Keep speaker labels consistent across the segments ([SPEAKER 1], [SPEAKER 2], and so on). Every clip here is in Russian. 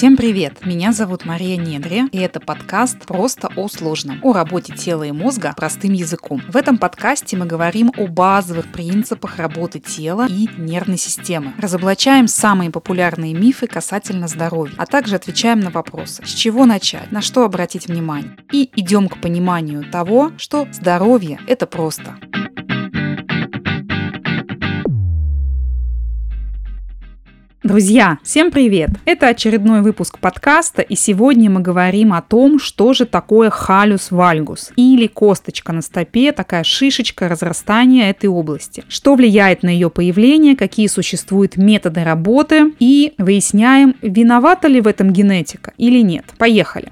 [SPEAKER 1] Всем привет! Меня зовут Мария Недри, и это подкаст «Просто о сложном» о работе тела и мозга простым языком. В этом подкасте мы говорим о базовых принципах работы тела и нервной системы. Разоблачаем самые популярные мифы касательно здоровья, а также отвечаем на вопросы, с чего начать, на что обратить внимание. И идем к пониманию того, что здоровье – это просто. Друзья, всем привет! Это очередной выпуск подкаста, и сегодня мы говорим о том, что же такое халюс вальгус, или косточка на стопе, такая шишечка разрастания этой области. Что влияет на ее появление, какие существуют методы работы, и выясняем, виновата ли в этом генетика или нет. Поехали!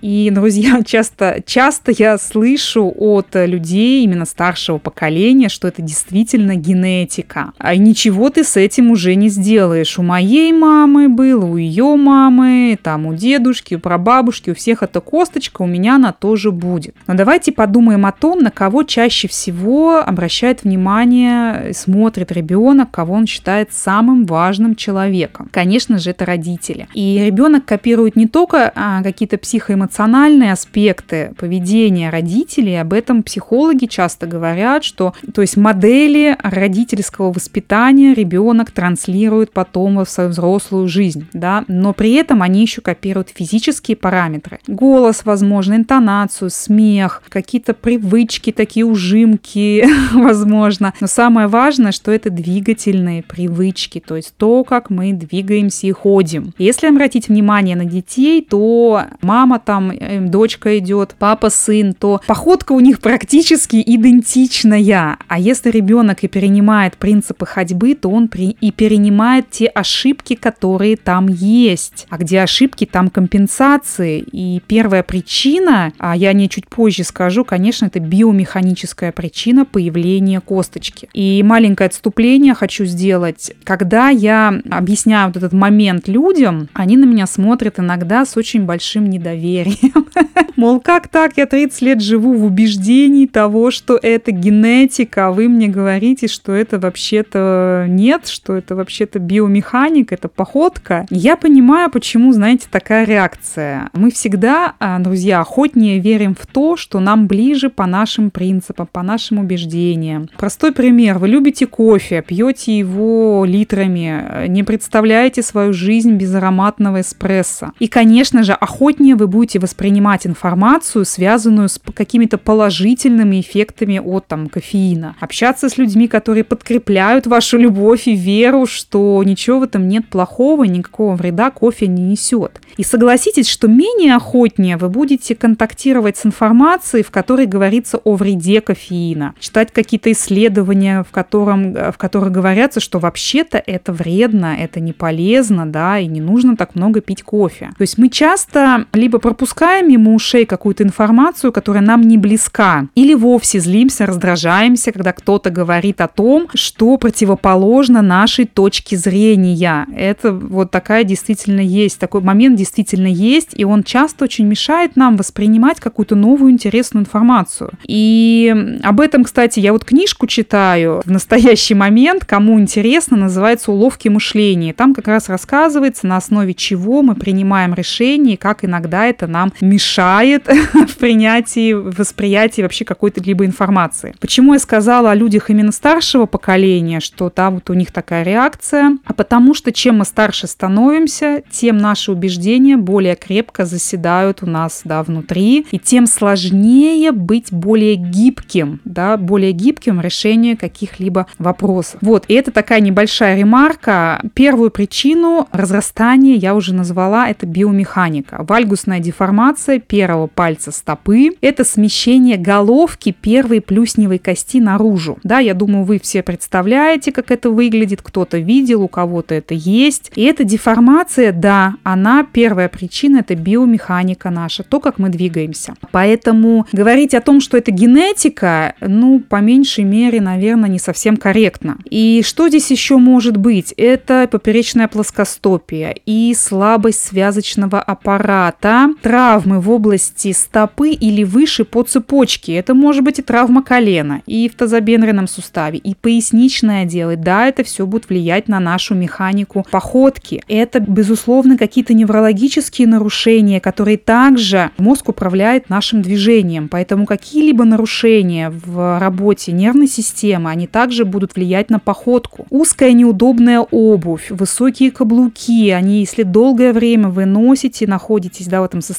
[SPEAKER 1] И, друзья, часто, часто я слышу от людей именно старшего поколения, что это действительно генетика. А ничего ты с этим уже не сделаешь. У моей мамы было, у ее мамы, там у дедушки, у прабабушки, у всех эта косточка, у меня она тоже будет. Но давайте подумаем о том, на кого чаще всего обращает внимание, смотрит ребенок, кого он считает самым важным человеком. Конечно же, это родители. И ребенок копирует не только а, какие-то психоэмоциональные эмоциональные аспекты поведения родителей, об этом психологи часто говорят, что то есть модели родительского воспитания ребенок транслирует потом в свою взрослую жизнь, да, но при этом они еще копируют физические параметры. Голос, возможно, интонацию, смех, какие-то привычки, такие ужимки, возможно. Но самое важное, что это двигательные привычки, то есть то, как мы двигаемся и ходим. Если обратить внимание на детей, то мама там там э, дочка идет, папа, сын, то походка у них практически идентичная. А если ребенок и перенимает принципы ходьбы, то он при... и перенимает те ошибки, которые там есть. А где ошибки, там компенсации. И первая причина, а я не чуть позже скажу, конечно, это биомеханическая причина появления косточки. И маленькое отступление хочу сделать. Когда я объясняю вот этот момент людям, они на меня смотрят иногда с очень большим недоверием неверием. Мол, как так? Я 30 лет живу в убеждении того, что это генетика, а вы мне говорите, что это вообще-то нет, что это вообще-то биомеханика, это походка. Я понимаю, почему, знаете, такая реакция. Мы всегда, а, друзья, охотнее верим в то, что нам ближе по нашим принципам, по нашим убеждениям. Простой пример. Вы любите кофе, пьете его литрами, не представляете свою жизнь без ароматного эспрессо. И, конечно же, охотнее вы будете будете воспринимать информацию, связанную с какими-то положительными эффектами от там, кофеина. Общаться с людьми, которые подкрепляют вашу любовь и веру, что ничего в этом нет плохого, никакого вреда кофе не несет. И согласитесь, что менее охотнее вы будете контактировать с информацией, в которой говорится о вреде кофеина, читать какие-то исследования, в, котором, в которых говорятся, что вообще-то это вредно, это не полезно, да, и не нужно так много пить кофе. То есть мы часто либо пропускаем пропускаем мимо ушей какую-то информацию, которая нам не близка, или вовсе злимся, раздражаемся, когда кто-то говорит о том, что противоположно нашей точке зрения. Это вот такая действительно есть, такой момент действительно есть, и он часто очень мешает нам воспринимать какую-то новую интересную информацию. И об этом, кстати, я вот книжку читаю в настоящий момент, кому интересно, называется «Уловки мышления». Там как раз рассказывается, на основе чего мы принимаем решения, как иногда это нам мешает в принятии, восприятии вообще какой-то либо информации. Почему я сказала о людях именно старшего поколения, что там вот у них такая реакция? А потому что чем мы старше становимся, тем наши убеждения более крепко заседают у нас да, внутри, и тем сложнее быть более гибким, да, более гибким в решении каких-либо вопросов. Вот, и это такая небольшая ремарка. Первую причину разрастания я уже назвала, это биомеханика. Вальгусная деформация деформация первого пальца стопы – это смещение головки первой плюсневой кости наружу. Да, я думаю, вы все представляете, как это выглядит, кто-то видел, у кого-то это есть. И эта деформация, да, она первая причина, это биомеханика наша, то, как мы двигаемся. Поэтому говорить о том, что это генетика, ну, по меньшей мере, наверное, не совсем корректно. И что здесь еще может быть? Это поперечная плоскостопия и слабость связочного аппарата, травмы в области стопы или выше по цепочке. Это может быть и травма колена, и в тазобедренном суставе, и поясничное отдел. И да, это все будет влиять на нашу механику походки. Это, безусловно, какие-то неврологические нарушения, которые также мозг управляет нашим движением. Поэтому какие-либо нарушения в работе нервной системы, они также будут влиять на походку. Узкая неудобная обувь, высокие каблуки, они, если долгое время вы носите, находитесь да, в этом состоянии,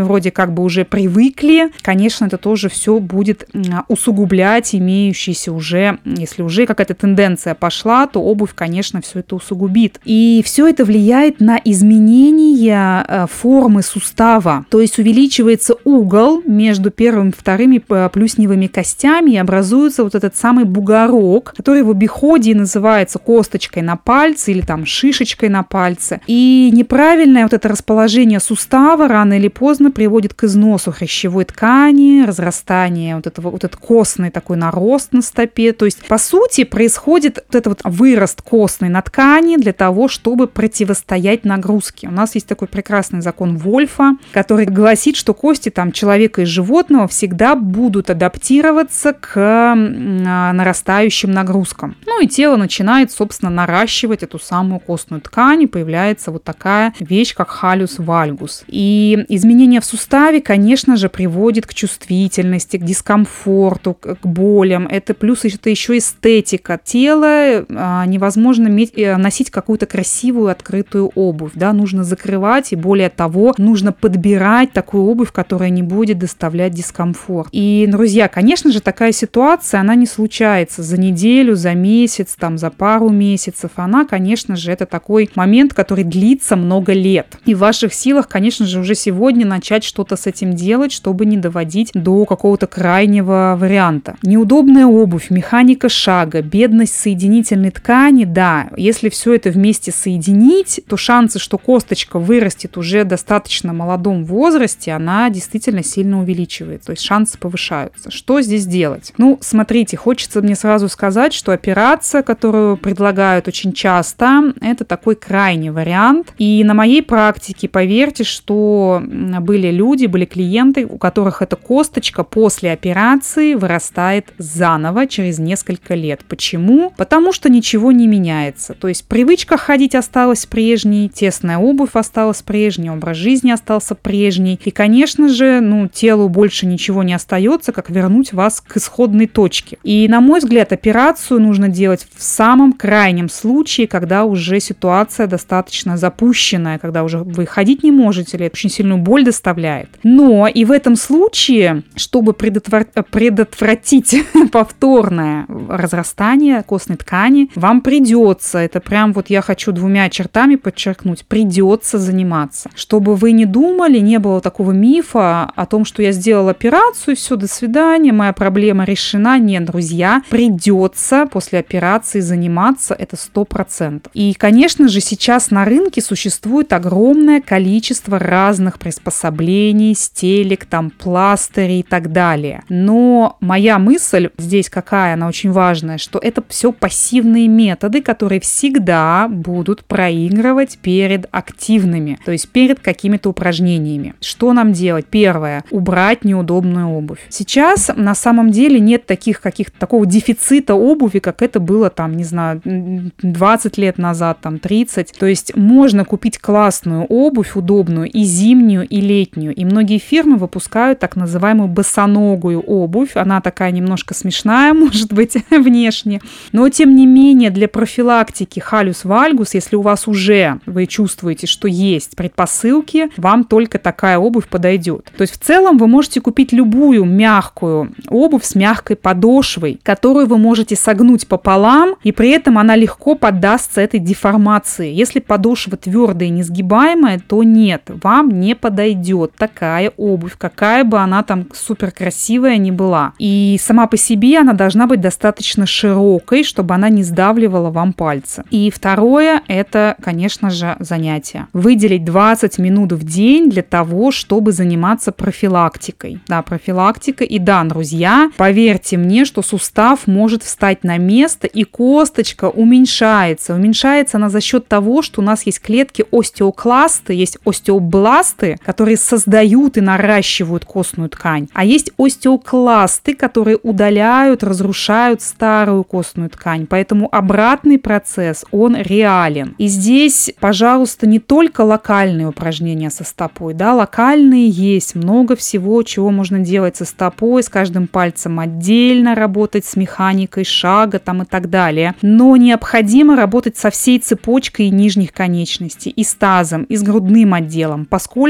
[SPEAKER 1] вроде как бы уже привыкли, конечно, это тоже все будет усугублять имеющиеся уже, если уже какая-то тенденция пошла, то обувь, конечно, все это усугубит. И все это влияет на изменение э, формы сустава, то есть увеличивается угол между первым и вторыми плюсневыми костями и образуется вот этот самый бугорок, который в обиходе называется косточкой на пальце или там шишечкой на пальце. И неправильное вот это расположение сустава рано или поздно приводит к износу хрящевой ткани, разрастанию вот этого вот этот костный такой нарост на стопе. То есть, по сути, происходит вот этот вот вырост костной на ткани для того, чтобы противостоять нагрузке. У нас есть такой прекрасный закон Вольфа, который гласит, что кости там человека и животного всегда будут адаптироваться к а, нарастающим нагрузкам. Ну и тело начинает, собственно, наращивать эту самую костную ткань, и появляется вот такая вещь, как халюс вальгус. И изменение в суставе, конечно же, приводит к чувствительности, к дискомфорту, к болям. Это плюс это еще эстетика. Тело а, невозможно э, носить какую-то красивую открытую обувь, да, нужно закрывать, и более того, нужно подбирать такую обувь, которая не будет доставлять дискомфорт. И, друзья, конечно же, такая ситуация, она не случается за неделю, за месяц, там, за пару месяцев. Она, конечно же, это такой момент, который длится много лет. И в ваших силах, конечно же, уже сегодня начать что-то с этим делать, чтобы не доводить до какого-то крайнего варианта. Неудобная обувь, механика шага, бедность соединительной ткани, да, если все это вместе соединить, то шансы, что косточка вырастет уже достаточно молодом возрасте, она действительно сильно увеличивается, то есть шансы повышаются. Что здесь делать? Ну, смотрите, хочется мне сразу сказать, что операция, которую предлагают очень часто, это такой крайний вариант. И на моей практике, поверьте, что были люди, были клиенты, у которых эта косточка после операции вырастает заново через несколько лет. Почему? Потому что ничего не меняется. То есть привычка ходить осталась прежней, тесная обувь осталась прежней, образ жизни остался прежний. И, конечно же, ну, телу больше ничего не остается, как вернуть вас к исходной точке. И, на мой взгляд, операцию нужно делать в самом крайнем случае, когда уже ситуация достаточно запущенная, когда уже вы ходить не можете, или очень сильную боль доставляет. Но и в этом случае, чтобы предотвр... предотвратить повторное разрастание костной ткани, вам придется, это прям вот я хочу двумя чертами подчеркнуть, придется заниматься. Чтобы вы не думали, не было такого мифа о том, что я сделала операцию, все, до свидания, моя проблема решена. Нет, друзья, придется после операции заниматься, это сто процентов. И, конечно же, сейчас на рынке существует огромное количество разных приспособлений, стелек, там, пластырей и так далее. Но моя мысль здесь какая, она очень важная, что это все пассивные методы, которые всегда будут проигрывать перед активными, то есть перед какими-то упражнениями. Что нам делать? Первое. Убрать неудобную обувь. Сейчас на самом деле нет таких каких-то такого дефицита обуви, как это было там, не знаю, 20 лет назад, там 30. То есть можно купить классную обувь, удобную, и зимнюю, и летнюю. И многие фирмы выпускают так называемую босоногую обувь. Она такая немножко смешная, может быть, внешне. Но, тем не менее, для профилактики халюс вальгус, если у вас уже вы чувствуете, что есть предпосылки, вам только такая обувь подойдет. То есть в целом вы можете купить любую мягкую обувь с мягкой подошвой, которую вы можете согнуть пополам, и при этом она легко поддастся этой деформации. Если подошва твердая и несгибаемая, то нет, вам не подойдет такая обувь, какая бы она там супер красивая ни была. И сама по себе она должна быть достаточно широкой, чтобы она не сдавливала вам пальцы. И второе, это, конечно же, занятие. Выделить 20 минут в день для того, чтобы заниматься профилактикой. Да, профилактика. И да, друзья, поверьте мне, что сустав может встать на место, и косточка уменьшается. Уменьшается она за счет того, что у нас есть клетки остеокласты, есть остеобласт, остеобласты, которые создают и наращивают костную ткань, а есть остеокласты, которые удаляют, разрушают старую костную ткань. Поэтому обратный процесс, он реален. И здесь, пожалуйста, не только локальные упражнения со стопой, да, локальные есть, много всего, чего можно делать со стопой, с каждым пальцем отдельно работать, с механикой шага там и так далее. Но необходимо работать со всей цепочкой нижних конечностей, и с тазом, и с грудным отделом, поскольку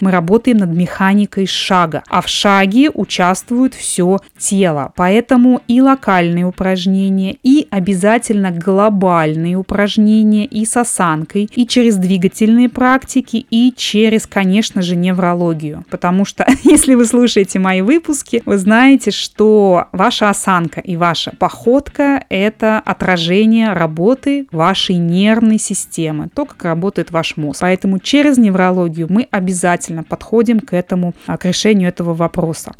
[SPEAKER 1] мы работаем над механикой шага, а в шаге участвует все тело. Поэтому и локальные упражнения, и обязательно глобальные упражнения и с осанкой, и через двигательные практики, и через, конечно же, неврологию. Потому что, если вы слушаете мои выпуски, вы знаете, что ваша осанка и ваша походка – это отражение работы вашей нервной системы, то, как работает ваш мозг. Поэтому через неврологию мы обязательно подходим к этому, а, к решению этого вопроса.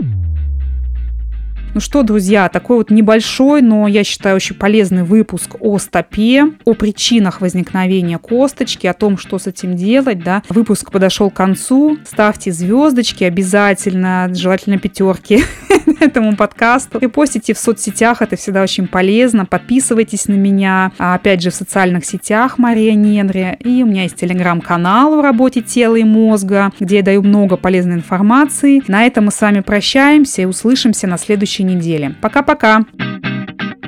[SPEAKER 1] Ну что, друзья, такой вот небольшой, но я считаю очень полезный выпуск о стопе, о причинах возникновения косточки, о том, что с этим делать, да. Выпуск подошел к концу. Ставьте звездочки обязательно, желательно пятерки этому подкасту. И постите в соцсетях, это всегда очень полезно. Подписывайтесь на меня, а, опять же, в социальных сетях Мария Ненри. И у меня есть телеграм-канал в работе тела и мозга, где я даю много полезной информации. На этом мы с вами прощаемся и услышимся на следующей следующей неделе. Пока-пока! Пока. -пока.